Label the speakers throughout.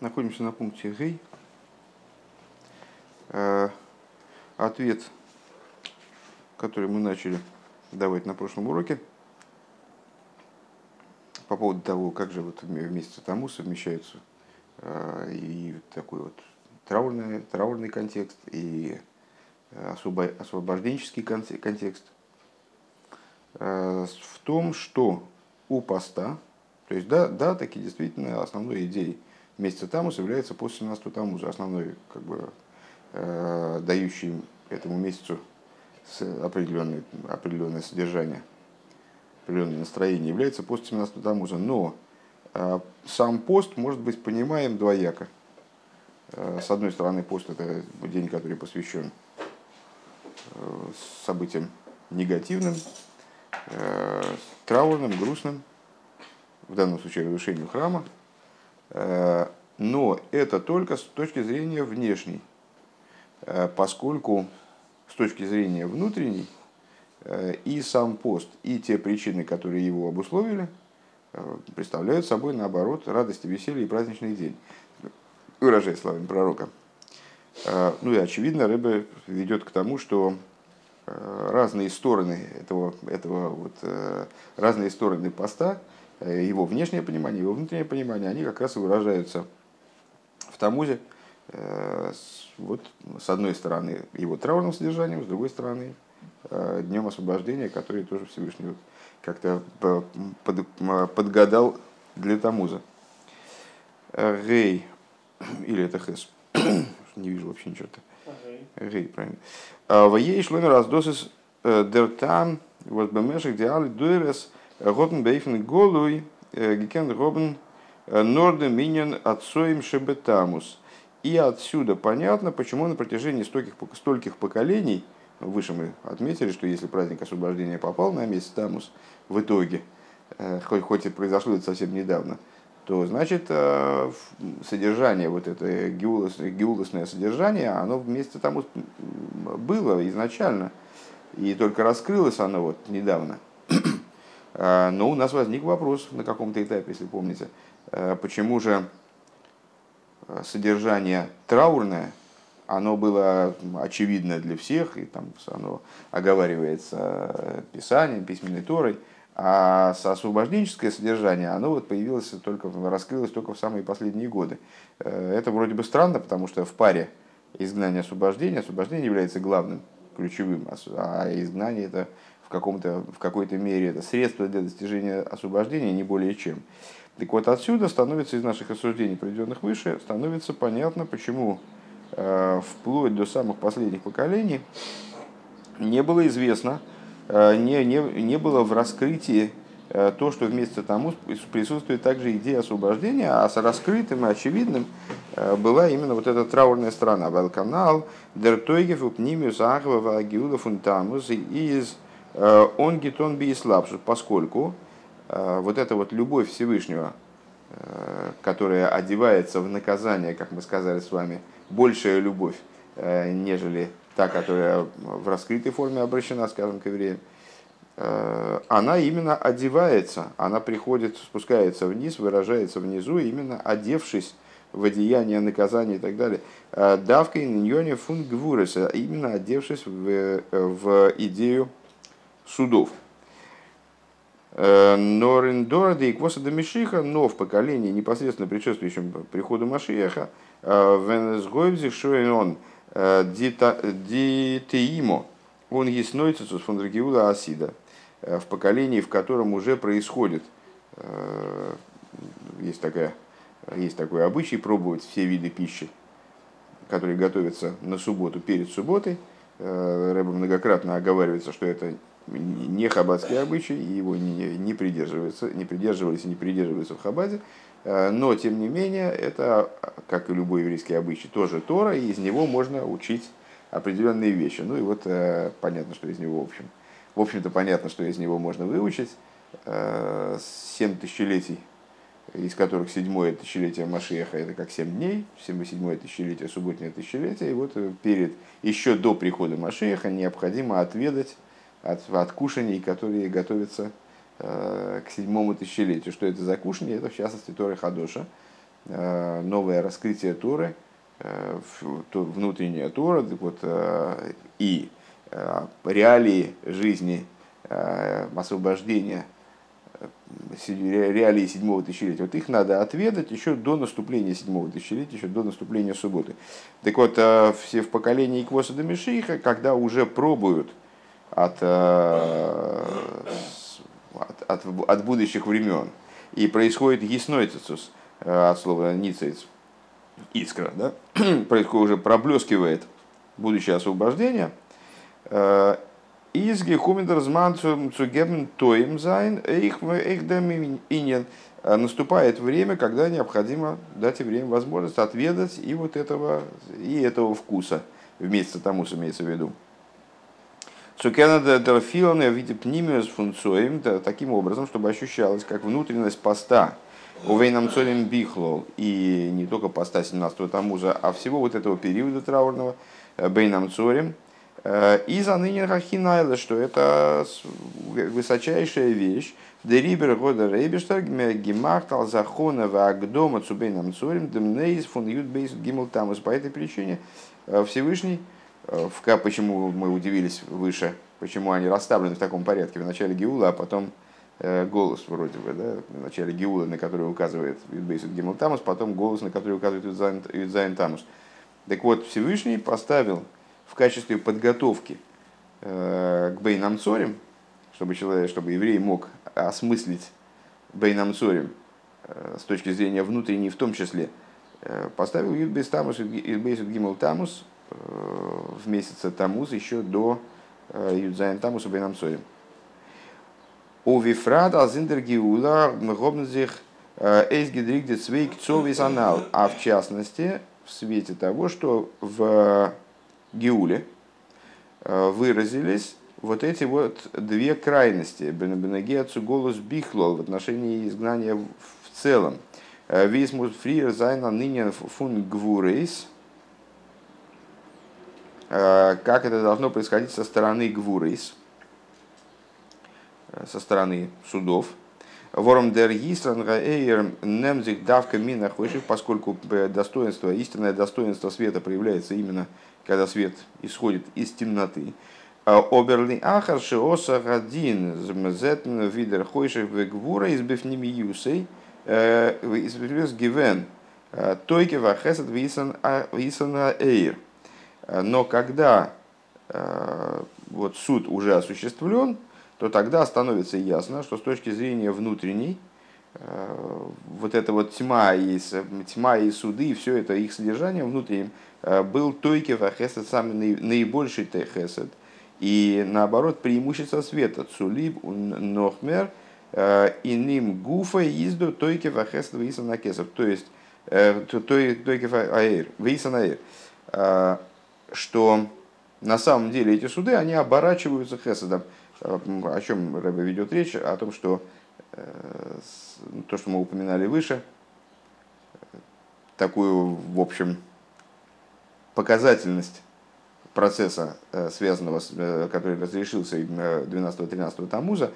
Speaker 1: Находимся на пункте Гей. Э, ответ, который мы начали давать на прошлом уроке, по поводу того, как же вот вместе тому совмещаются э, и такой вот траурный, траурный контекст, и особо, освобожденческий контекст, э, в том, что у поста, то есть да, да, таки действительно основной идеей месяца Тамус является после 17 Тамуза, основной, как бы, э, дающий этому месяцу определенное, определенное содержание, определенное настроение, является пост 17 Тамуза. Но э, сам пост может быть понимаем двояко. Э, с одной стороны, пост – это день, который посвящен э, событиям негативным, э, траурным, грустным, в данном случае разрушению храма, но это только с точки зрения внешней, э, поскольку с точки зрения внутренней э, и сам пост, и те причины, которые его обусловили, представляют собой, наоборот, радость, веселье и праздничный день, выражая словами пророка. Ну и очевидно, рыба ведет к тому, что разные стороны этого, этого вот, разные стороны поста – Э, его внешнее понимание, его внутреннее понимание, они как раз и выражаются в Тамузе, э, вот, с одной стороны, его траурным содержанием, с другой стороны, э, днем освобождения, который тоже Всевышний вот как-то подгадал для Тамуза. Рей, или это Хес, не вижу вообще ничего-то. Рей, правильно. Воей шломер раздосис дертам, вот бемешек диали дуэрес, Готен бейфен голуй, гекен робен норден миньон отцоем шебетамус. И отсюда понятно, почему на протяжении стольких, стольких поколений, выше мы отметили, что если праздник освобождения попал на месяц Тамус в итоге, хоть, хоть и произошло это совсем недавно, то значит содержание, вот это геулосное содержание, оно вместе тому было изначально, и только раскрылось оно вот недавно. А, но у нас возник вопрос на каком-то этапе, если помните, а, почему же а, содержание траурное, оно было очевидно для всех, и там оно оговаривается Писанием, письменной Торой, а освобожденческое содержание, оно вот появилось только, раскрылось только в самые последние годы. Это вроде бы странно, потому что в паре изгнание освобождения, освобождение является главным, ключевым, а изгнание это в, каком-то, в какой-то мере это средство для достижения освобождения, не более чем. Так вот, отсюда становится из наших рассуждений, приведенных выше, становится понятно, почему э, вплоть до самых последних поколений не было известно, э, не, не, не было в раскрытии э, то, что вместе тому присутствует также идея освобождения, а с раскрытым и очевидным э, была именно вот эта траурная сторона. Велканал, дертойгев, упнимиус, ахва, агиуда, фунтамус, из он гитон биислабшут, поскольку э, вот эта вот любовь Всевышнего, э, которая одевается в наказание, как мы сказали с вами, большая любовь, нежели та, которая в раскрытой форме обращена, скажем, к евреям, она именно одевается, она приходит, спускается вниз, выражается внизу, именно одевшись в одеяние наказания и так далее. Давка и ньоне фун именно одевшись в, в идею судов. Э, Норендора и Квоса Мишиха, но в поколении, непосредственно предшествующем приходу Машиеха, э, Венесгойвзи Шуэнон э, Дитеимо, он есть Нойцесус Фундрагиула Асида, в поколении, в котором уже происходит, есть, такая, есть такой обычай пробовать все виды пищи, которые готовятся на субботу перед субботой. Рэба многократно оговаривается, что это не хаббатский обычай, и его не, не, придерживаются, не придерживались и не придерживаются в хабаде, э, но, тем не менее, это, как и любой еврейский обычай, тоже Тора, и из него можно учить определенные вещи. Ну и вот э, понятно, что из него, в общем, в общем-то, понятно, что из него можно выучить. Э, семь тысячелетий, из которых седьмое тысячелетие Машеха это как семь дней, седьмое тысячелетие, субботнее тысячелетие, и вот перед, еще до прихода Машеха необходимо отведать от, от кушаний, которые готовятся э, к седьмому тысячелетию. Что это за кушание? Это в частности Торы Хадоша, новое раскрытие Торы, внутренняя Тора, вот, и реалии жизни, освобождения реалии седьмого тысячелетия, вот их надо отведать еще до наступления седьмого тысячелетия, еще до наступления субботы. Так вот, э, все в поколении עקבתא דמשיחא, когда уже пробуют от, э, от, от, от будущих времен, и происходит התנוצצות, э, от слова ניצוץ, искра, да? происходит уже проблескивает будущее освобождение, איז געקומען דער זמן טועם זיין אויך אין דעם. Наступает время, когда необходимо дать им возможность отведать и вот этого, и этого вкуса. Вместе тому имеется в виду. Цукена дерфилне виде пнимиус функцоем таким образом, чтобы ощущалось как внутренность поста у Вейнам Цорим Бихлол, и не только поста 17-го Тамуза, а всего вот этого периода траурного, Бейнам Цорим, Э, и за ныне Рахинайла, что это высочайшая вещь. Дерибер года рейбештар гемахтал захона вагдома цубейнам цурим демнейс фун ютбейс гимл тамус. По этой причине э, Всевышний, э, в, почему мы удивились выше, почему они расставлены в таком порядке, в начале Геула, а потом голос вроде бы, да, в начале Геула, на который указывает Ютбейс Гимл Тамус, потом голос, на который указывает Ютзайн Тамус. Так вот, Всевышний поставил в качестве подготовки э, к Бейнам Цорим, чтобы, человек, чтобы еврей мог осмыслить Бейнам Цорим э, с точки зрения внутренней в том числе, э, поставил Юдбейс Тамус и Гимл Тамус в месяце Тамус еще до Юдзайн Тамуса בין המצרים. ובפרט אז אין דער גאולה האבן זיך אויסגעדריקט צוויי קצוות הנ"ל. А в частности, в свете того, что в Геуле э, выразились вот эти вот две крайности. בנוגע צו גלות בכלל в отношении изгнания в целом. Э, Висмус фриер зайна ныне фун гвурейс. Э, как это должно происходить со стороны гвурейс, со стороны судов. Вором дер Эйр немзик давка мина поскольку достоинство, истинное достоинство света проявляется именно когда свет исходит из темноты. Оберли ахар шиоса гадин змезетн видер хойшев вегвура из бифними юсей э, из гивен э, тойке вахесет висан а, эйр. Но когда э, вот суд уже осуществлен, то тогда становится ясно, что с точки зрения внутренней, вот эта вот тьма и, тьма и суды, и все это их содержание внутренним Э, был тойкев ахесед самый наибольший техесед, и наоборот преимущество света. Цулиб нохмер э, и ним гуфа изду тойкев ахесед висанакесов. То есть э, тойкев аэр, висанаэр. Что на самом деле эти суды, они оборачиваются хеседом. О чем Рэбе ведет речь? О том, что то, что мы упоминали выше, такую, в общем, показательность процесса, э, связанного э, который разрешился 12-13 э, Тамуза,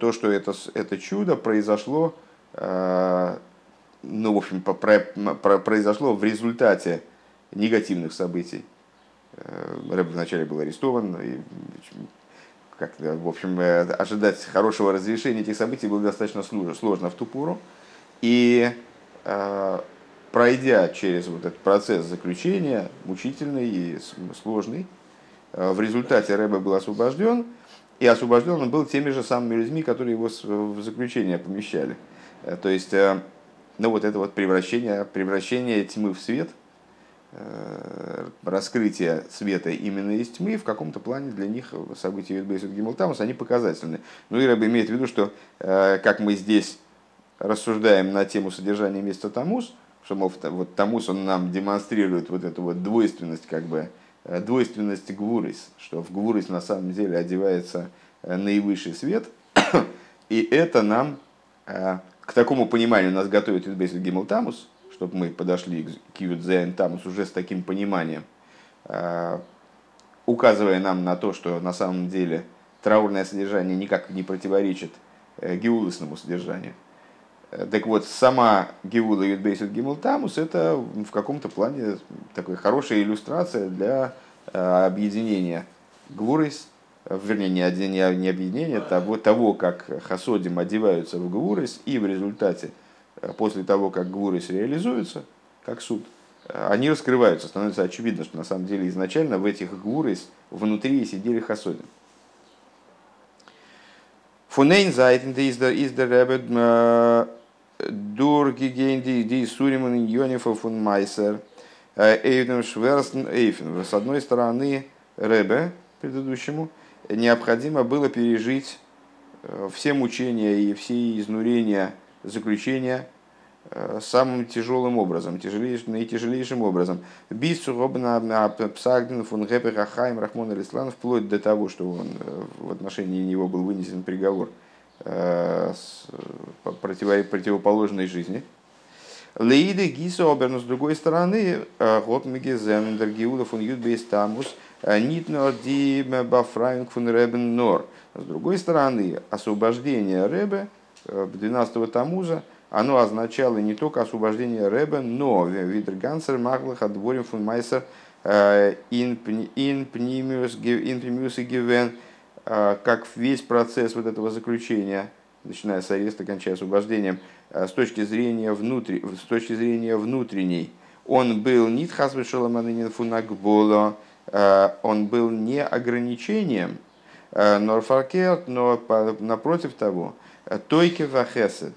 Speaker 1: то, что это, это чудо произошло, ну, в общем, произошло в результате негативных событий. Рэб вначале был арестован, и как, в общем, ожидать хорошего разрешения этих событий было достаточно сложно в ту пору. И пройдя через вот этот процесс заключения, мучительный и сложный, э, в результате Рэбе был освобожден, и освобожден он был теми же самыми людьми, которые его в заключение помещали. Э, то есть, э, ну вот это вот превращение, превращение тьмы в свет, раскрытие света именно из тьмы, в каком-то плане для них события Юдбейсут Гиммелтамус, они показательны. Ну и Рэбе имеет в виду, что как мы здесь рассуждаем на тему содержания места Тамус, что, мол, вот Тамус он нам демонстрирует вот эту вот двойственность, как бы, э, двойственность Гвурис, что в Гвурис на самом деле одевается э, наивысший свет, и это нам э, к такому пониманию нас готовит Юдбейсит Гимл Тамус, чтобы мы подошли к Юдзайн Тамус уже с таким пониманием, указывая нам на то, что на самом деле траурное содержание никак не противоречит геулосному содержанию. Так вот, сама Геула Юдбейсет Гимл Тамус это в каком-то плане такая хорошая иллюстрация для объединения Гвурис, вернее, не, не, не объединения, того, того, как Хасодим одеваются в Гвурис, и в результате, после того, как Гвурис реализуется, как суд, они раскрываются, становится очевидно, что на самом деле изначально в этих Гвурис внутри сидели Хасодим. Фунейн зайтен из der Rebbe durchgegeben die, die Суриман Йонифа фун Майсер Эйвен Шверстен Эйфен. С одной стороны, Ребе, предыдущему, необходимо было пережить все мучения и все изнурения заключения самым тяжелым образом, тяжелейшим, наитяжелейшим образом. Бису робна псагден фун гэпер ахайм рахмон алислан, вплоть до того, что он, в отношении него был вынесен приговор с противоположной жизни. Лейды Гиса Оберну, с другой стороны, Гот Мегезен, Дергиуда фун Юдбейс Тамус, Нитнор Ди Бафрайнг фун Ребен Нор. С другой стороны, освобождение Ребе 12-го Тамуза, оно означало не только освобождение Ребе, но Видергансер Маглах Адворим фун Майсер ин Пнимиус и Гивен, как весь процесс вот этого заключения, начиная с ареста, кончая освобождением, с точки зрения, внутри, с точки зрения внутренней, он был нитхас фунагбола, он был не ограничением, но напротив того, Тойке вахесед,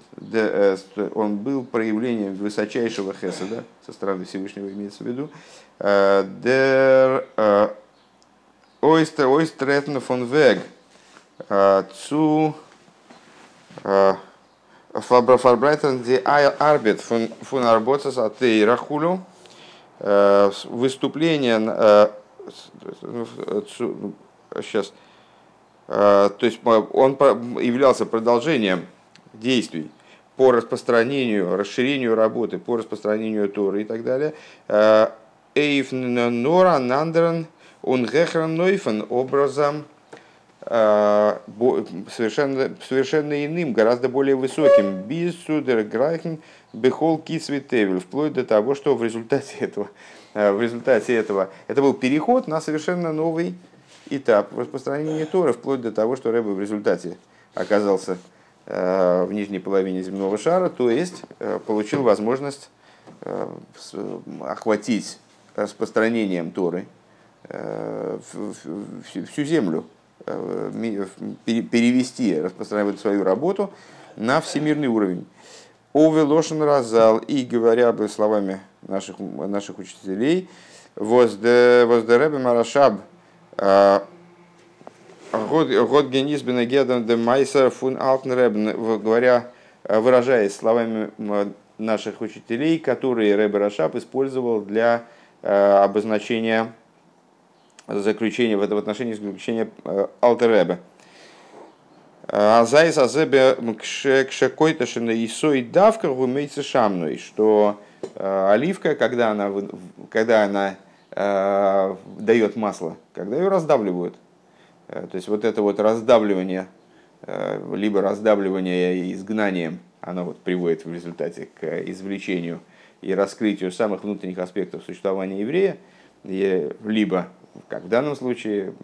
Speaker 1: он был проявлением высочайшего хеседа, со стороны Всевышнего имеется в виду, дер ойстер ойстретн фон вег zu Фарбрайтен ди арбит фун арботас от Рахулю выступление сейчас то есть он являлся продолжением действий по распространению, расширению работы, по распространению Торы и так далее. Эйф Нора Нандерен Унгехран Нойфен образом Э, совершенно, совершенно иным, гораздо более высоким. Бисудер Грайхен Бехол Кисвитевель, вплоть до того, что в результате этого, э, в результате этого это был переход на совершенно новый этап распространения Тора, вплоть до того, что Рэбе в результате оказался э, в нижней половине земного шара, то есть получил возможность охватить распространением Торы всю землю, Э, перевести, распространять свою работу на всемирный уровень. Ове Лошен Разал, и говоря бы словами наших, наших учителей, Воздеребе Марашаб, э, Год Генис Бенегедом де Майсер фун Алтнребен, говоря, выражаясь словами наших учителей, которые Ребе Рашаб использовал для э, обозначения заключение в этом отношении заключение э, Алтеребе. Азайс азебе кшекойта исой давка гумейца шамной, что э, оливка, когда она, когда она э, дает масло, когда ее раздавливают, то есть вот это вот раздавливание, либо раздавливание изгнанием, оно вот приводит в результате к извлечению и раскрытию самых внутренних аспектов существования еврея, либо как в данном случае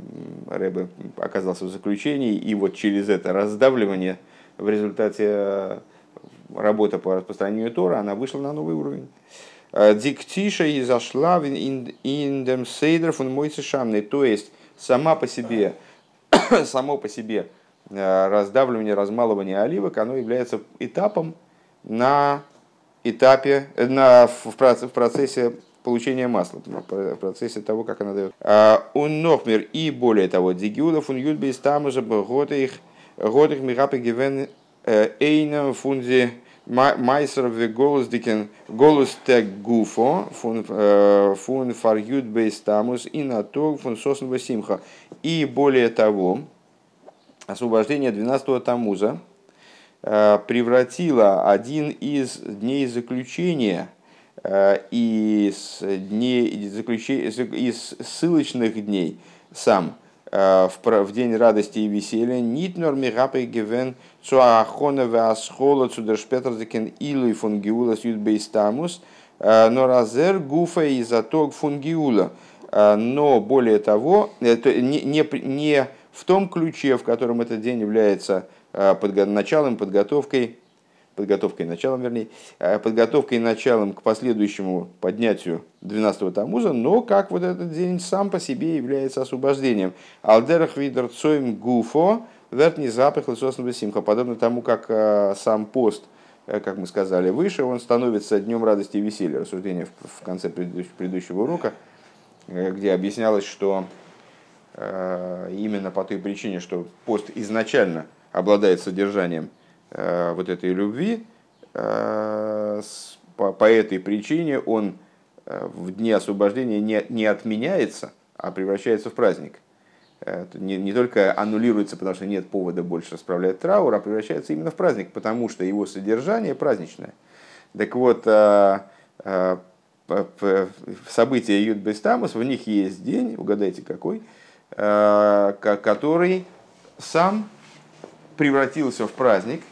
Speaker 1: Рэбе оказался в заключении, и вот через это раздавливание в результате э, работы по распространению Тора, она вышла на новый уровень. Э, Диктиша и зашла в индем сейдер фун шамный, то есть сама по себе, само по себе э, раздавливание, размалывание оливок, оно является этапом на этапе, на, в процессе получения масла, в процессе того, как она дает. Он а, нохмер и более того, дигиулов он юдбейс там уже год их мигапе гивен э, эйна фунди майсер голос дикен голос тег гуфо фун фун фар юдбейс тамус и на то фун сосн симха. И более того, освобождение 12-го тамуза превратило один из дней заключения – Э, из, дней, из ссылочных дней сам в, в день радости и веселья, нит норми гапой гивен цуахона веасхола цудершпетерзекен илуй фунгиулас юдбейстамус, норазер гуфа и заток фунгиула. Но более того, это не, не, не в том ключе, в котором этот день является подго- началом, подготовкой подготовкой и началом, вернее, э, подготовкой и началом к последующему поднятию 12-го Тамуза, но как вот этот день сам по себе является освобождением. Алдерах видер цоим гуфо, вертни запах лысосного симха, подобно тому, как э, сам пост, э, как мы сказали выше, он становится днем радости и веселья. Рассуждение в конце предыдущего урока, где объяснялось, что именно по той причине, что пост изначально обладает содержанием вот этой любви, э, по, этой причине он э, в дне освобождения не, не отменяется, а превращается в праздник. Не, не только аннулируется, потому что нет повода больше расправлять траур, а превращается именно в праздник, потому что его содержание праздничное. Так вот, события Юд Бестамус, в них есть день, угадайте какой, который сам превратился в праздник,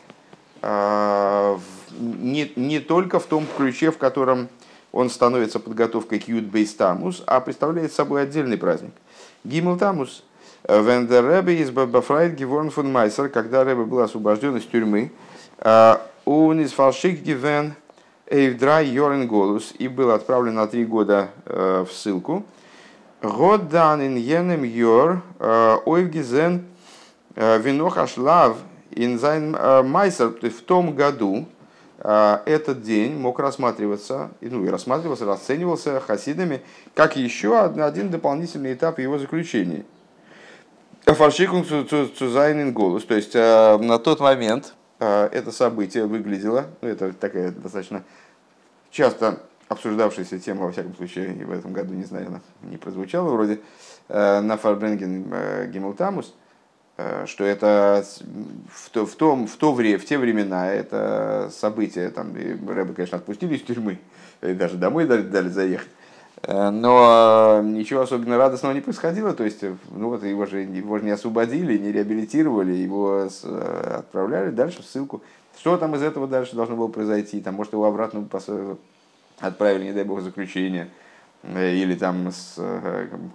Speaker 1: не, не только в том ключе, в котором он становится подготовкой к Юдбейс Тамус, а представляет собой отдельный праздник. Гимл Тамус. Вендер Ребе из Бафрайт Геворн фон Майсер, когда Ребе был освобожден из тюрьмы, און איז פארשיקט געווען אויף דריי יאר אין גלות и был отправлен на три года э, в ссылку. האט דאן אין יאר э, אויסגעזען э, ווי נאך א שלב אין זיין э, מאסר, то есть в том году э, этот день мог рассматриваться, ну и рассматривался, расценивался хасидами как еще один дополнительный этап его заключения. פארשיקונג צו זיין אין גלות. То есть э, на тот момент это событие выглядело, ну это такая достаточно часто обсуждавшаяся тема, во всяком случае, и в этом году, не знаю, она не прозвучала вроде, на Фарбренген Гиммелтамус – что это в, то, в, том, в, то время, в те времена это событие, там, Рэбе, конечно, отпустили из тюрьмы, даже домой дали, дали заехать, э, но ничего особенно радостного не происходило, то есть ну вот, его, же, его же не освободили, не реабилитировали, его отправляли дальше в ссылку. Что там из этого дальше должно было произойти? Там, может, его обратно отправили, не дай бог, заключение э, или там с,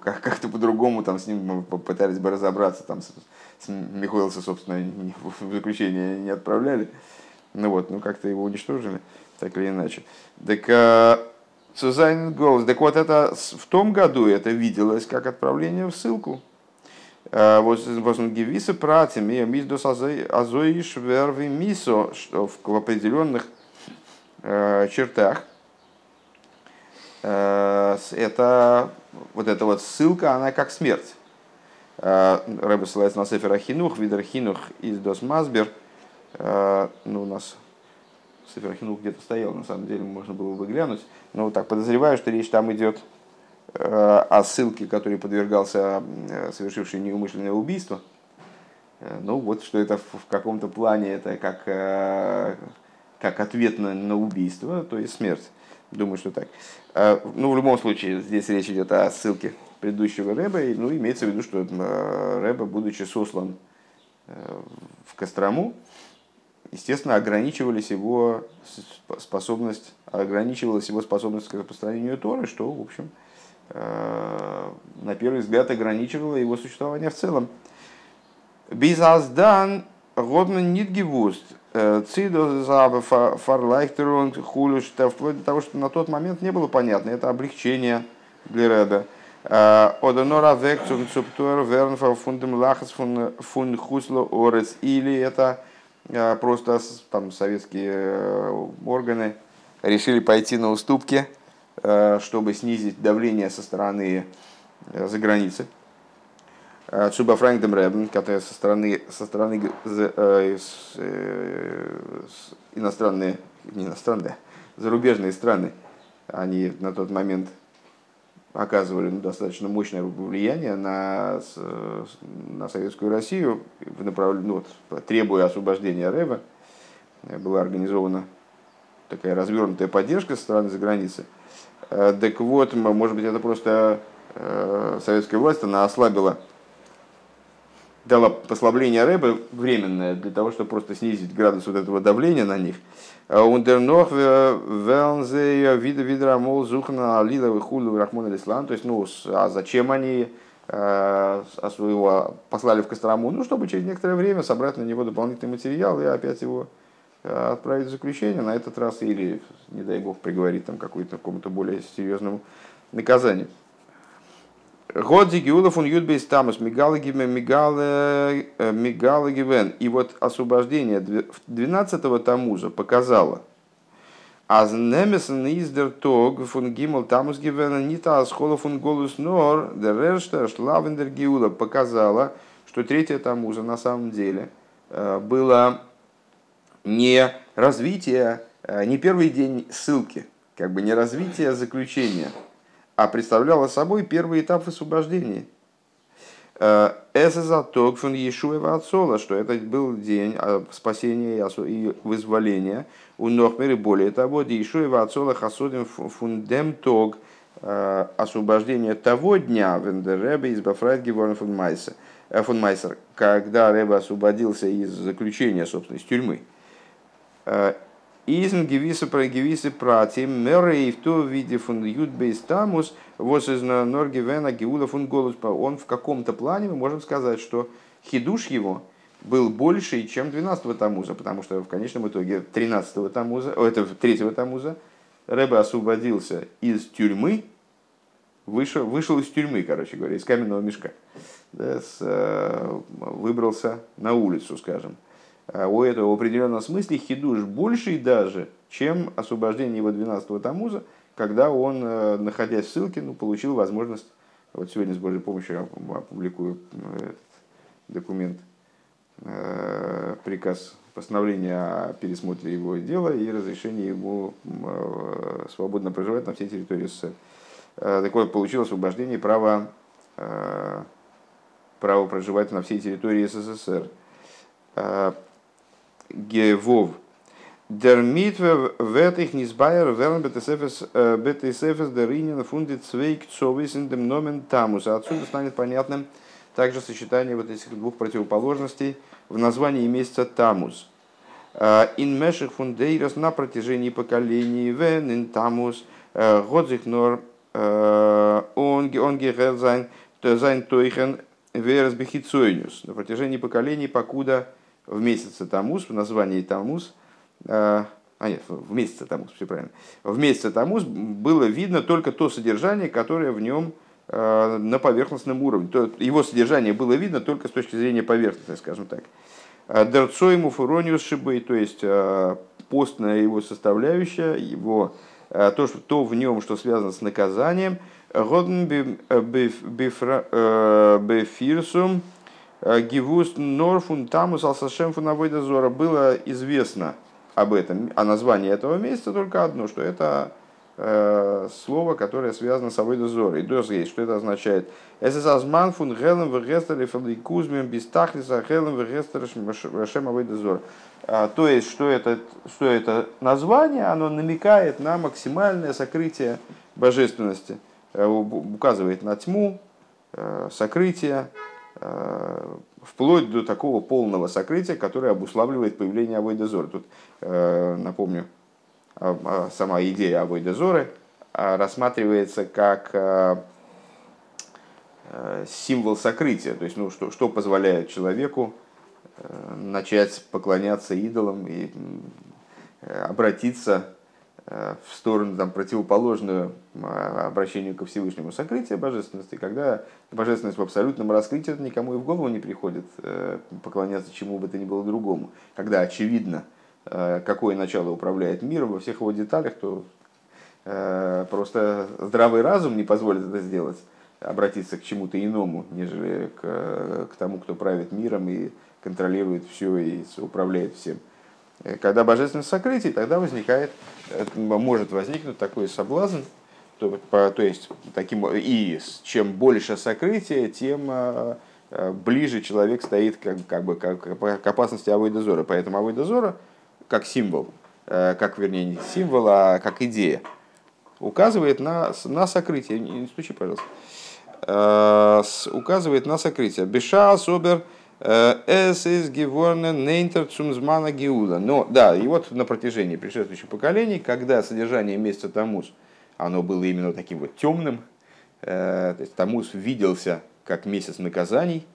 Speaker 1: как-то по-другому там с ним попытались бы разобраться там с, Михоэлса, собственно, в заключение не отправляли. Ну вот, ну как-то его уничтожили, так или иначе. Так Сузайн голос. Так вот, это в том году это виделось как отправление в ссылку. А, вот Гевиса пратим, и миздос азоиш верви мисо, что в определенных э, чертах э, это вот эта вот ссылка, она как смерть. Э, Рэбе ссылается на Сефер Ахинух, Видер Хинух из Дос Мазбер. Э, ну, у нас Сефер Ахинух где-то стоял, на самом деле можно было бы глянуть. Но так подозреваю, что речь там идет э, о ссылке, который подвергался совершивший неумышленное убийство. Ну вот, что это в каком-то плане это как, как ответ на, на убийство, то есть смерть. Думаю, что так. Ну, в любом случае, здесь речь идет о ссылке предыдущего Рэба, ну, имеется в виду, что э, Рэба, будучи сослан э, в Кострому, естественно, ограничивались его способность, ограничивалась его способность к распространению Торы, что, в общем, э, на первый взгляд ограничивало его существование в целом. Бизаздан Годман Нидгивуст, Цидо Фарлайхтерон Хулюш, вплоть до того, что на тот момент не было понятно, это облегчение для Рэба. Оденора векцун цуптуэр вернфа фундам лахас фун хусло орес. Или это э, просто там советские э, органы решили пойти на уступки, э, чтобы снизить давление со стороны за границы. Цуба Франкдем Рэбен, который со стороны, со стороны э, э, иностранные, не иностранные, зарубежные страны, они на тот момент оказывали ну, достаточно мощное влияние на, на Советскую Россию, в направлении, ну, вот, требуя освобождения Рэба, была организована такая развернутая поддержка со стороны за границы. Э, так вот, может быть, это просто э, советская власть, она ослабила дала послабление Рэбе временное для того, чтобы просто снизить градус вот этого давления на них. Ундернох велнзе вида видра мол зухна алила хулу рахмон алислам. То есть, ну, а зачем они а своего послали в Кострому? Ну, чтобы через некоторое время собрать на него дополнительный материал и опять его отправить в заключение, на этот раз или, не дай бог, приговорить там какому-то какому-то более серьезному наказанию. Годзи Гиулов он Юдбейс Тамус Мигалагивен Мигалагивен. И вот освобождение 12-го Тамуза показало, а немесен издер тог фун гимл тамус гивена нита асхола фун голус нор дерершта шлавендер гиула показала, что третье тамуза на самом деле было не развитие, не первый день ссылки, как бы не развитие заключения, а представляла собой первый этап освобождения. Эсэзаток фун Ешуева Ацола, что это был день а, спасения и вызволения у Нохмери. Более того, Ешуева Ацола хасудим фундем тог э, освобождение того дня в Эндеребе из Бафрайт Геворн фун Майсер, когда Рэбе освободился из заключения, собственно, из тюрьмы. Изн гевисы про гевисы прати, меры и в то виде фун ютбейс тамус, вот из норгивена геула фун голос. Он в каком-то плане, мы можем сказать, что хидуш его был больше, чем 12-го тамуза, потому что в конечном итоге 13-го тамуза, о, это 3-го тамуза, Рэбе освободился из тюрьмы, вышел, вышел из тюрьмы, короче говоря, из каменного мешка, да, с, э, выбрался на улицу, скажем. А у этого в определенном смысле хидуш больший даже, чем освобождение его 12-го Тамуза, когда он, э, находясь в ссылке, ну, получил возможность, вот сегодня с Божьей помощью опубликую этот документ, э, приказ постановления о пересмотре его дела и разрешении ему э, свободно проживать на всей территории СССР. Так вот, получил освобождение права, права проживать на всей территории СССР. Гевов. Mitwe wird ich nicht Bayer werden Бетесефес Деринин фундит Цвейк Цовис dem Nomen Тамус. Отсюда станет понятным также сочетание вот этих двух противоположностей в названии месяца Тамус. Ин Меших Фундейрос на протяжении поколений Вен ин Тамус Годзих Нор он гехер зайн тойхен верес бехицойнюс. На протяжении поколений, покуда в месяце Тамус, в названии Тамус, а, а нет, в месяце Тамус, все правильно, в месяце Тамус было видно только то содержание, которое в нем а, на поверхностном уровне. То, его содержание было видно только с точки зрения поверхности, скажем так. А, Дерцоему фурониус шибей, то есть постная его составляющая, его, то, что, то в нем, что связано с наказанием, Годен бефирсум Э, Гивус Норфун Тамус Алсашем Фунавойда Зора было известно об этом, о названии этого месяца только одно, что это э, слово, которое связано с Авойда Зорой. Дос есть, что это означает? Эсэсазман фун гелем вегестере фабрикузмем бистахлиса гелем вегестере шем Авойда. А, то есть, что это, что это название, оно намекает на максимальное сокрытие божественности, э, указывает на тьму, сокрытие, Э, вплоть до такого полного сокрытия, которое обуславливает появление Авойдозора. Тут, э, напомню, а, а, сама идея Авойдозоры а, рассматривается как э, символ сокрытия, то есть ну, что, что позволяет человеку начать поклоняться идолам и обратиться Э, в сторону там, противоположную а, обращению ко Всевышнему сокрытие божественности, когда божественность в абсолютном раскрытии, никому и в голову не приходит э, поклоняться чему бы то ни было другому. Когда очевидно, э, какое начало управляет миром во всех его деталях, то просто здравый разум не позволит это сделать, обратиться к чему-то иному, нежели к, к тому, кто правит миром и контролирует все и управляет всем. Когда божественность сокрытие, тогда возникает, может возникнуть такой соблазн, то, по, то есть таким, и чем больше сокрытия, тем а, а, ближе человек стоит как, как бы, как, к опасности авойдозора. Поэтому авойдозора как символ, э, как вернее не символ, а как идея, указывает на, на сокрытие. Не, не стучи, пожалуйста. Э, указывает на сокрытие. Беша, собер, Es из Геворна Нейнтер Цумзмана. Но да, и вот на протяжении предшествующих поколений, когда содержание месяца Тамус, оно было именно таким вот темным, то есть Тамус виделся как месяц наказаний,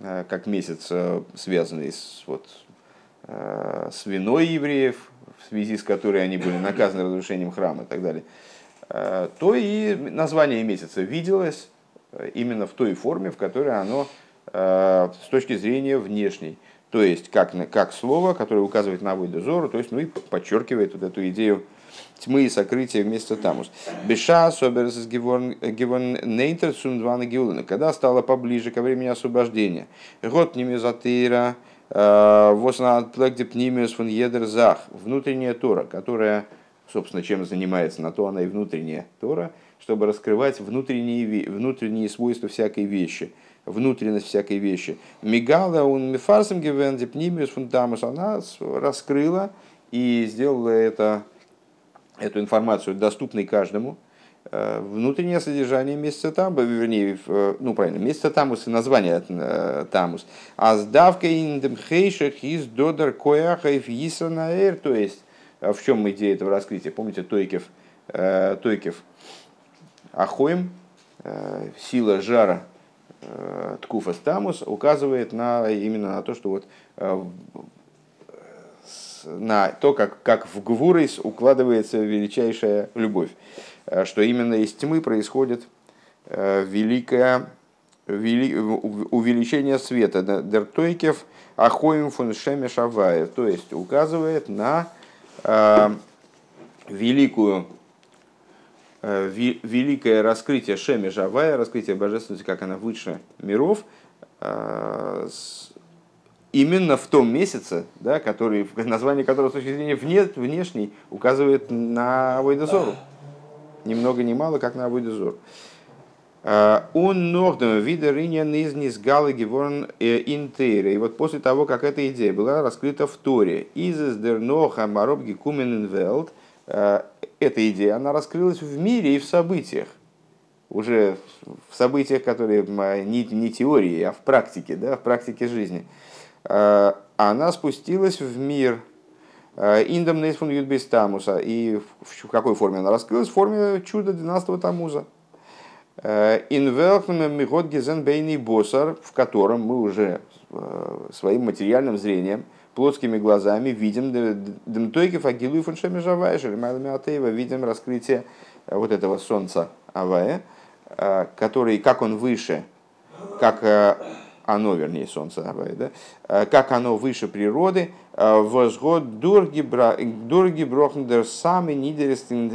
Speaker 1: как месяц, связанный с, вот, с виной евреев, в связи с которой они были наказаны разрушением храма и так далее, то и название месяца виделось именно в той форме, в которой оно Э, с точки зрения внешней. То есть, как, как слово, которое указывает на выйду то есть, ну и подчеркивает вот эту идею тьмы и сокрытия вместо тамус. Беша соберс гивон нейтер. Когда стало поближе ко времени освобождения. Год немезатыра, э, воснаатлагдепнимиус фон едерзах. Внутренняя Тора, которая, собственно, чем занимается, на то она и внутренняя Тора, чтобы раскрывать внутренние, внутренние свойства всякой вещи – внутренность всякой вещи. Мигала он мифарсом гивен депнимиус фундамус, она раскрыла и сделала это, эту информацию доступной каждому. Э, внутреннее содержание месяца там, вернее, ну правильно, месяца тамус и название э, тамус. А сдавка индем хейшах из додер кояхаев исранаэр, то есть э, в чем идея этого раскрытия? Помните Тойкев, Тойкев Ахоем, сила жара Э, Ткуфас Тамус указывает на, именно на то, что вот э, на то, как, как в Гвурейс укладывается величайшая любовь, э, что именно из тьмы происходит великое вели, увеличение света. Дертойкев Ахоим фун Шеме Шавая, то есть указывает на великую Э, великое раскрытие Шеми Жавая, раскрытие божественности, как она выше миров, э, именно в том месяце, да, который, название которого с точки зрения вне, внешней указывает на Авойдозору. Ни много ни мало, как на Авойдозору. Э, он нордом видериньян из низгалы геворн интейра. И вот после того, как эта идея была раскрыта в Торе, из дерноха маробги кумен велт, эта идея, она раскрылась в мире и в событиях. Уже в событиях, которые не, не теории, а в практике, да, в практике жизни. А, она спустилась в мир а, Индам Нейсфун Юдбейс Тамуса. И в какой форме она раскрылась? В форме чуда 12-го Тамуза. А, Инвелхнем Мигот Гезен Бейни Босар, в котором мы уже своим материальным зрением – плотскими глазами видим Демтойки Фагилу и Фуншеми Жавая, Шеремайлами Атеева, видим раскрытие э, вот этого солнца Авая, э, который, как он выше, как э, оно, вернее, солнце Авая, да, как оно выше природы, возгод дурги брохндер самый нидерестин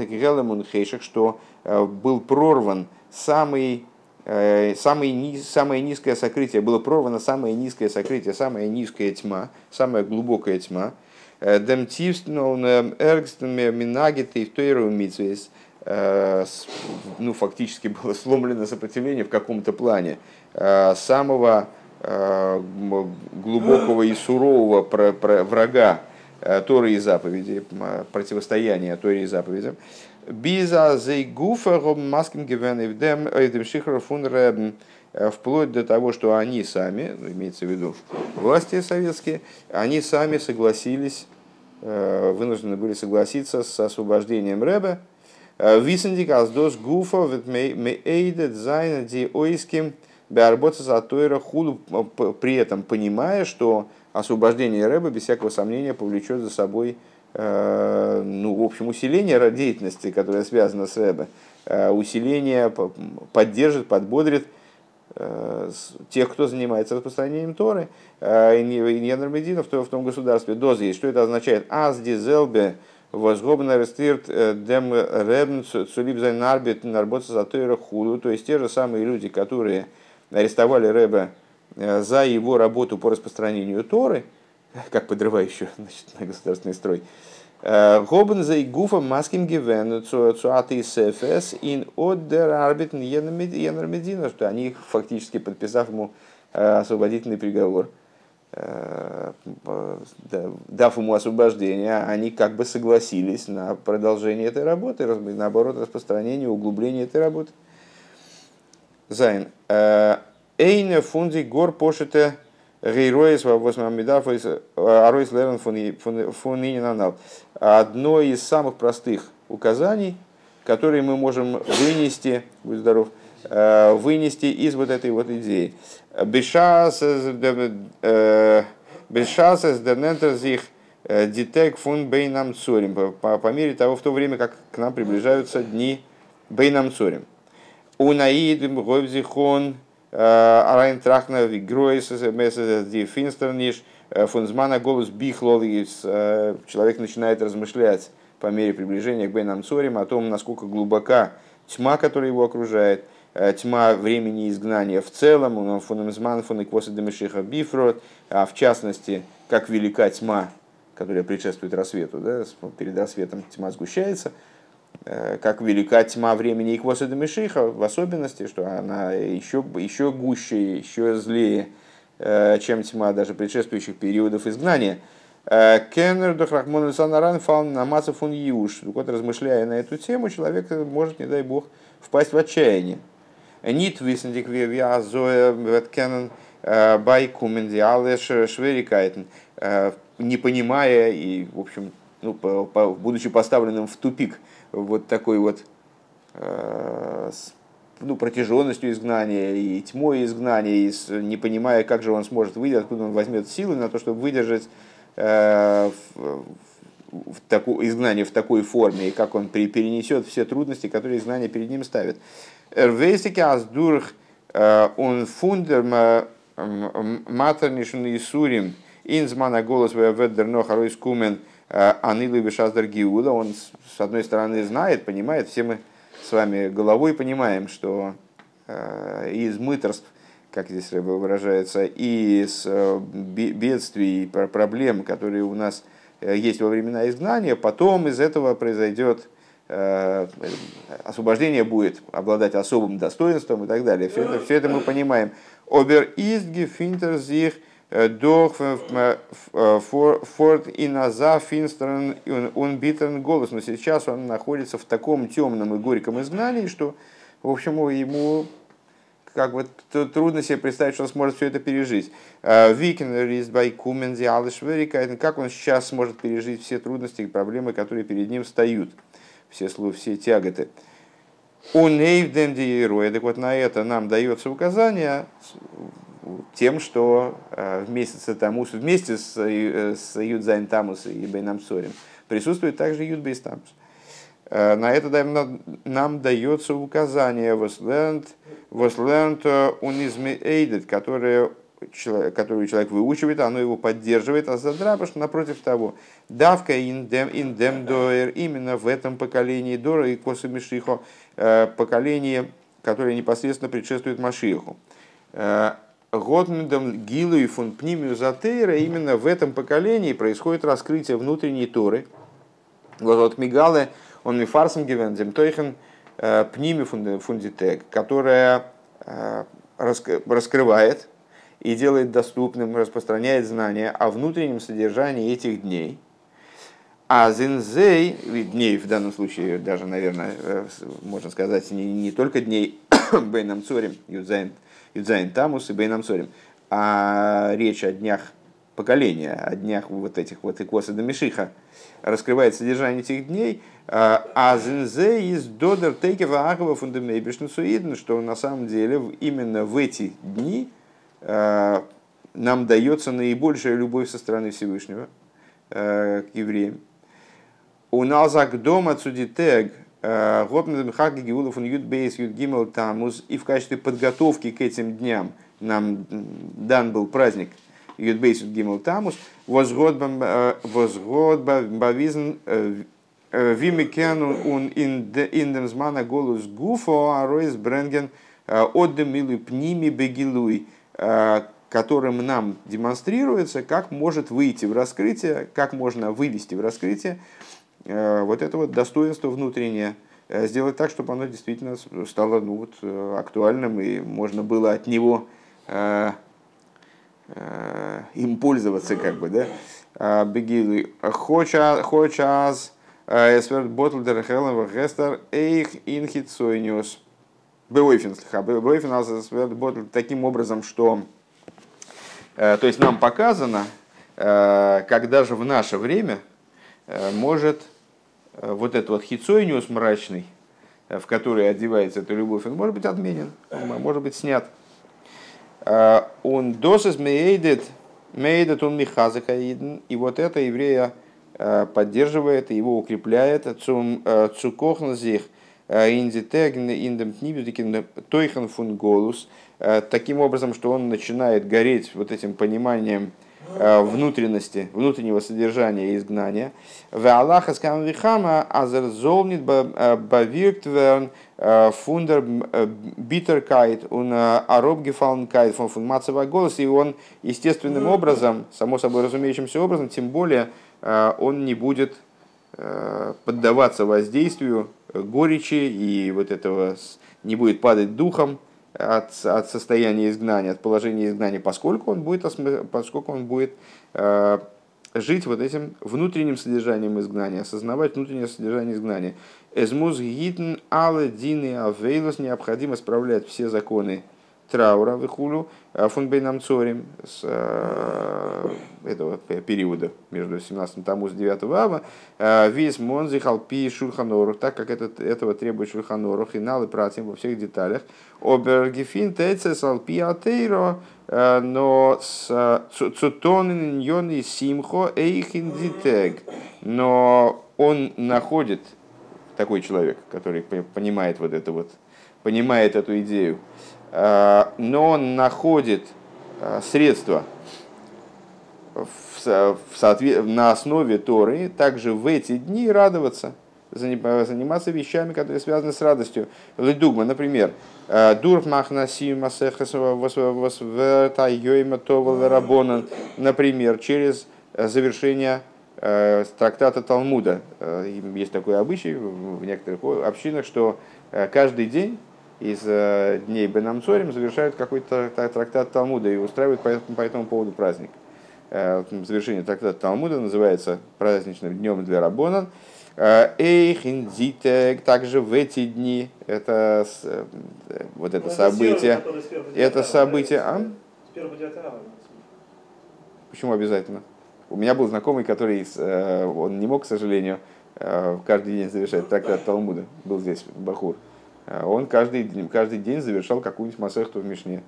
Speaker 1: что был прорван самый Э, самое, самое низкое сокрытие, было прорвано самое низкое сокрытие, самая низкая тьма, самая глубокая тьма. Э, Дем тивстнон эргстен минагит и втойру ну, фактически было сломлено сопротивление в каком-то плане э, самого глубокого и сурового врага Торы и заповеди, противостояния Торе и заповедям. Биза зейгуфа маскин гивен эвдем шихра фун рэбн вплоть до того, что они сами, ну, имеется в виду власти советские, они сами согласились, э, вынуждены были согласиться с освобождением Рэбе. Э, וויסנדיק אז דאס גופא מעודד זיין די עוסקים בהרבצת התורה והיהדות, при этом понимая, что освобождение Рэбе без всякого сомнения повлечет за собой Э, ну, в общем, усиление деятельности, которая связана с Рэбе, э, усиление поддержит, подбодрит э, тех, кто занимается распространением Торы, אין יענער מדינה в том государстве. דאס הייסט. Что это означает? אז די זעלבע וואס האבן ארעסטירט דעם רבין צוליב זיין ארבעט אין הרבצת התורה והיהדות. То есть те же самые люди, которые арестовали Рэбе за его работу по распространению Торы, как подрывающую значит, на государственный строй. Э, האבן זיי גופא מסכים געווען צו א תוספת אין דער ארבעט אין יענער что они фактически подписав ему э, освободительный приговор, э, дав ему освобождение, они как бы согласились на продолжение этой работы, наоборот, распространение, углубление этой работы. Зайн. Эйне фунди гор пошите Гейроис восьмамидав аройс лерн фон ининанал. Одно из самых простых указаний, которые мы можем вынести, будь здоров, вынести из вот этой вот идеи. Бешас Бешасес дернентерзих дитек фун бейнам цорим. По мере того, в то время, как к нам приближаются дни бейнам цорим. Унаид гойвзихон арайн трахна вигроис ди финстерниш фунзмана голос бихлол. Человек начинает размышлять по мере приближения к бейнам цорим о том, насколько глубока тьма, которая его окружает, Э, тьма времени изгнания в целом, фунамзман фунеквоса демешиха бифрот, а в частности, как велика тьма, которая предшествует рассвету, да, перед рассветом тьма сгущается, э, как велика тьма времени Иквоса Демишиха, в особенности, что она еще, еще гуще, еще злее, э, чем тьма даже предшествующих периодов изгнания. Кеннер Дохрахмон Санаран фал на фун Юш. Вот размышляя на эту тему, человек может, не дай бог, впасть в отчаяние. Нит висендик виа зоя веткенен байкумен диале шверикайтен, не понимая и, в общем, ну, по, по, будучи поставленным в тупик вот такой вот э, ну, протяженностью изгнания и тьмой изгнания, и не понимая, как же он сможет выйти, откуда он возьмет силы на то, чтобы выдержать э, в, в таку, изгнание в такой форме, и как он перенесет все трудности, которые изгнание перед ним ставит. Эрвейсики аздурх он фундер матернишн и сурим инзмана голос ведер нохарой скумен анилы вишаздер гиуда. Он с одной стороны знает, понимает, все мы с вами головой понимаем, что из мыторств, как здесь выражается, и из бедствий и проблем, которые у нас есть во времена изгнания, потом из этого произойдет Э, освобождение будет обладать особым достоинством и так далее. Все это, все это мы понимаем. Обер изги финтерзих дох форт и наза финстерн он битерн голос. Но сейчас он находится в таком темном и горьком изгнании, что, в общем, ему как бы трудно себе представить, что он сможет все это пережить. Э, Викинер из Алышверика, как он сейчас сможет пережить все трудности и проблемы, которые перед ним встают все, все тяготы. У Нейвдемдиероя, так вот на это нам дается указание тем, что э, в месяце Тамус вместе с, э, с Юдзайн Тамус и Бейнам Сорим присутствует также Юдбейс Тамус. Э, на это нам, нам дается указание Восленд Унизме Эйдет, которое которую человек выучивает, оно его поддерживает, а задрабаш напротив того. Давка индем индем доэр именно в этом поколении Дора и Коса Мишихо, поколение, которое непосредственно предшествует Машиху. Э, Готмендом Гилу и фун Пнимию Затейра, именно в этом поколении происходит раскрытие внутренней Торы. Вот Мигале, он ми фарсом гивен, тойхен э, פנימי פון די טעג, которая раскрывает и делает доступным, распространяет знания о внутреннем содержании этих дней. אז אין זיי, дней в данном случае даже, наверное, э, можно сказать, не, не только дней בין המצרים, Юдзайн, Юдзайн Тамус и בין המצרים, а речь о днях поколения, о днях вот этих вот עקבתא דמשיחא, раскрывает содержание этих дней, а, а зинзе из додер тейкева агава фундамейбишнусуидн, что на самом деле именно в эти дни – Э, нам дается наибольшая любовь со стороны Всевышнего э, к евреям. У Налзак дома цудитег э, и в качестве подготовки к этим дням нам дан был праздник Юд Бейс Юд Гимел Тамуз возгод бавизн Вимикену он индемзмана голос гуфо а ройс бренген отдем пними бегилуй Э, которым нам демонстрируется, как может выйти в раскрытие, как можно вывести в раскрытие. э, вот это вот достоинство внутреннее, э, сделать так, чтобы оно действительно стало ну, вот, актуальным и можно было от него им пользоваться, как бы, да. Бегилы. Хочас эсверт ботлдер хелен гестер эйх инхит Беойфен, слегка. Беойфен таким образом, что То есть нам показано, когда же в наше время может вот этот вот хитсойниус мрачный, в который одевается эта любовь, он может быть отменен, он может быть снят. Он досыс мейдет, мейдет он михазакаиден, и вот это еврея поддерживает и его укрепляет. Цукохназих индитеген индем тнибюдикин тойхан фун голус. Таким образом, что он начинает гореть вот этим пониманием Э, внутренности, внутреннего содержания изгнания. В Аллаха скам вихама азерзолнит бавирктверн э, фундер э, битеркайт он аробгефалнкайт фон фун голос, и он естественным образом, само собой разумеющимся образом, тем более он не будет поддаваться воздействию горечи и вот этого не будет падать духом, от, от состояния изгнания, от положения изгнания, поскольку он будет, поскольку он будет э, жить вот этим внутренним содержанием изгнания, осознавать внутреннее содержание изгнания. Эзмуз гитн але дины авейлус необходимо справлять все законы траура э, фунбейном цорим с э, этого периода между 17 тамуз 9 ава. Э, весь монзи халпи шульханору так как это, этого требует шульханору хинал и пратим во всех деталях. Обергефин тецес алпи атейро но с цутонин и симхо эйхин дитег но он находит такой человек, который понимает вот это вот, понимает эту идею, Э, но он находит э, средства в, в на основе Торы также в эти дни радоваться, заниматься вещами, которые связаны с радостью. Ледугма, например, э, например, через завершение трактата Талмуда. Есть такой обычай в некоторых общинах, что каждый день из э, дней Бенамцорим завершают какой-то трактат Талмуда и устраивают по, по этому поводу праздник. Э, завершение трактата Талмуда называется праздничным днем для Рабонан. Э, Эйхиндитек, также в эти дни, это вот это событие, это событие, а? Почему обязательно? У меня был знакомый, который, он не мог, к сожалению, каждый день завершать трактат Талмуда, был здесь, Бахур. А он каждый, каждый день завершал какую-нибудь масехту в Мишне.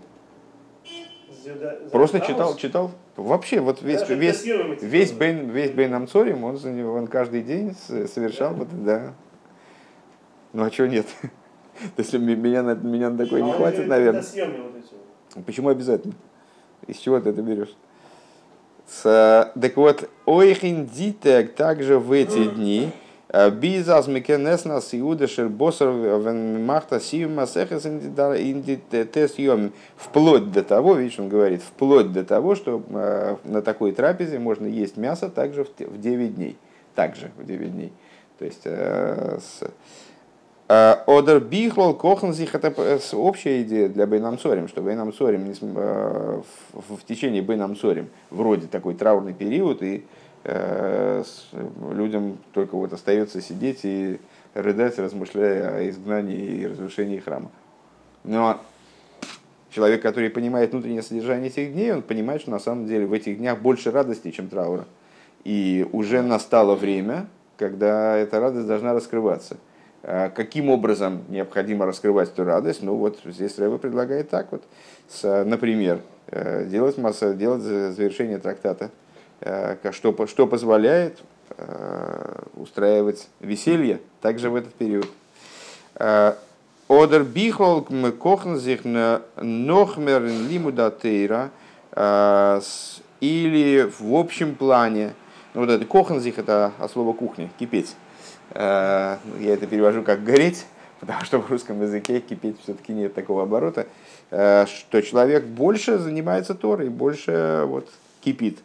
Speaker 1: Просто читал, читал. Вообще, вот весь, весь, весь, Бен, весь Бен Амцорим, он, он каждый день совершал вот да. Ну а чего нет? То есть меня, на, меня на такое не а хватит, наверное. Почему обязательно? Из чего ты это берешь? С, так вот, ойхин дитек также в эти дни, Бизас мекенес нас иуда шербосер махта сима сехес индитес йом. Вплоть до того, видишь, он говорит, вплоть до того, что э, на такой трапезе можно есть мясо также в 9 дней. Также в 9 дней. То есть э, э, Одер бихлол кохнзих это общая идея для Бейнамсорим, что Бейнамсорим в течение Бейнамсорим вроде такой траурный период и людям только вот остается сидеть и рыдать, размышляя о изгнании и разрушении храма. Но человек, который понимает внутреннее содержание этих дней, он понимает, что на самом деле в этих днях больше радости, чем траура. И уже настало время, когда эта радость должна раскрываться. А каким образом необходимо раскрывать эту радость? Ну вот здесь Рэба предлагает так вот. Например, э, делать, масса, делать завершение трактата Э, что, что позволяет э, устраивать веселье также в этот период. Э, Одер бихол кохнзих нохмер лимудатейра или в общем плане, ну вот это кохнзих это от слова кухня, кипеть. Я это перевожу как гореть, потому что в русском языке кипеть все-таки нет такого оборота, что человек больше занимается Торой, больше вот кипит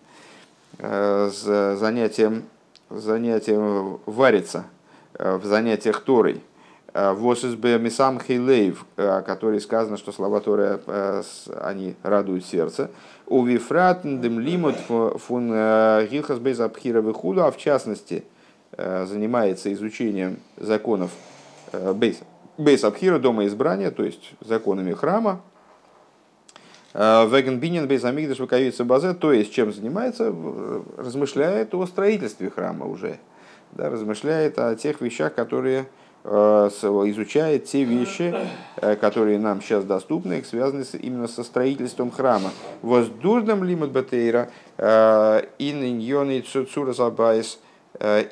Speaker 1: с занятием, занятием варится э, в занятиях Торой. Э, Восисбе Мисам Хейлейв, о которой сказано, что слова Торы, э, они радуют сердце. У Вифратндем Лимут фун Гилхас Бейзабхира Вихуду, а в частности занимается изучением законов Бейсабхира, дома избрания, то есть законами храма, Вегенбинин без амигдаш выкаюется базе, то есть чем занимается, размышляет о строительстве храма уже, да, размышляет о тех вещах, которые Э, изучает те вещи, э, которые нам сейчас доступны, связаны именно со строительством храма. Воздурдам лимат батейра э, ин иньони цуцура забайс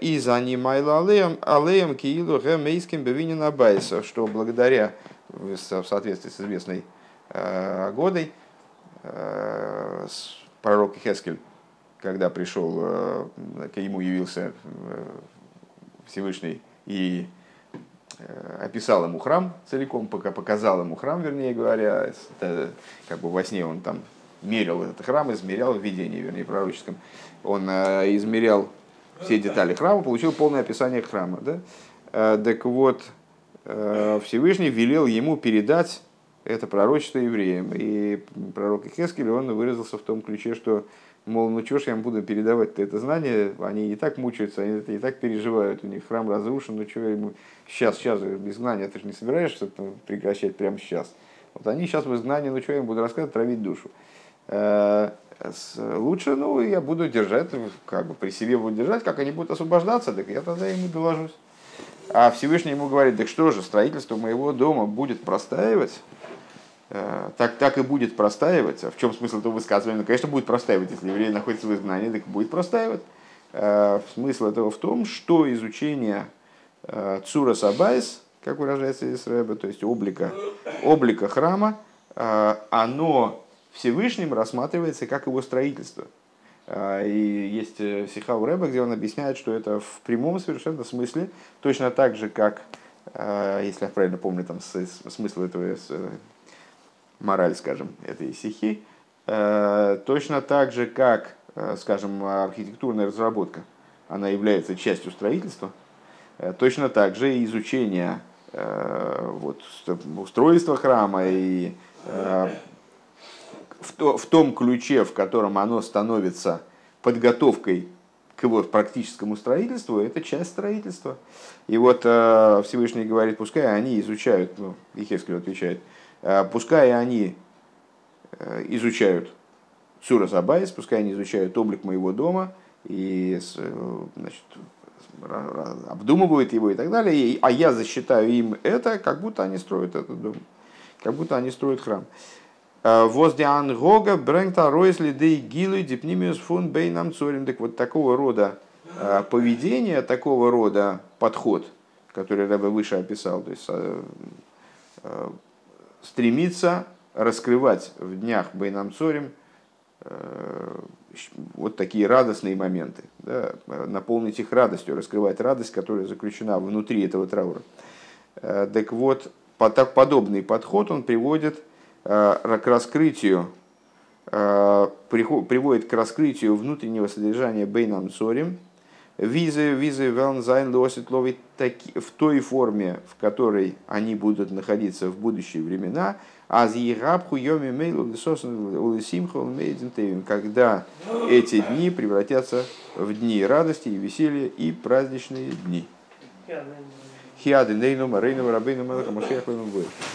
Speaker 1: и занимайла алеем алеем киилу гемейским бевинин абайса, что благодаря, в соответствии с известной годой, пророк Хескель, когда пришел, к ему явился Всевышний и Э, описал ему храм целиком, пока показал ему храм, вернее говоря, как бы во сне он там мерил этот храм, измерял в видении, вернее, пророческом. Он э, измерял все детали храма, получил полное описание храма. Да? Э, так вот, Всевышний велел ему передать это пророчество евреям. И пророк Ихескель, он выразился в том ключе, что Мол, ну что ж я им буду передавать это знание, они и так мучаются, они и так переживают, у них храм разрушен, ну я ему сейчас, сейчас, изгнание, ты же не собираешься прекращать прямо сейчас. Вот они сейчас в изгнании, ну что я им буду рассказывать, травить душу. Э, лучше, ну, я буду держать, как бы при себе буду держать, как они будут освобождаться, так я тогда ему доложусь. А Всевышний ему говорит, так что же, строительство моего дома будет простаивать, так, так и будет простаивать. А в чем смысл этого высказывания? Ну, конечно, будет простаивать. Если еврей находится в изгнании, так будет простаивать. Э, смысл этого в том, что изучение э, Цура Сабайс, как выражается Исраэба, то есть облика, облика храма, оно Всевышним рассматривается как его строительство. И есть сиха у Рэба, где он объясняет, что это в прямом совершенно смысле, точно так же, как, если я правильно помню там смысл этого мораль, скажем, этой стихи, э, точно так же, как, э, скажем, архитектурная разработка, она является частью строительства, э, точно так же изучение вот, устройства храма и в, то, в том ключе, в котором оно становится подготовкой к его практическому строительству, это часть строительства. И вот Всевышний говорит, пускай они изучают, ну, Ихескель отвечает, Э, пускай они э, изучают Сура Сабайс, пускай они изучают облик моего дома и э, значит, обдумывают его и так далее, а я засчитаю им это, как будто они строят этот дом, как будто они строят храм. Воздиан Гога Брэнкта Ройсли Дей Гилу Дипнимиус фун Бейнам Цорим. Так вот такого рода поведение, такого рода подход, который Рэбе выше описал, то есть стремится раскрывать в днях Бейнам Цорим э, вот такие радостные моменты, да, наполнить их радостью, раскрывать радость, которая заключена внутри этого траура. Э, так вот, подобный подход он приводит э, к раскрытию, приводит к раскрытию внутреннего содержания Бейнам Цорим, Визы, визы, велнзайн, лосит ловит в той форме, в которой они будут находиться в будущие времена, а зирабху йоми мейлу когда эти дни превратятся в дни радости и веселья и праздничные дни. Хиады нейну марейну рабейну мелаха машех будет.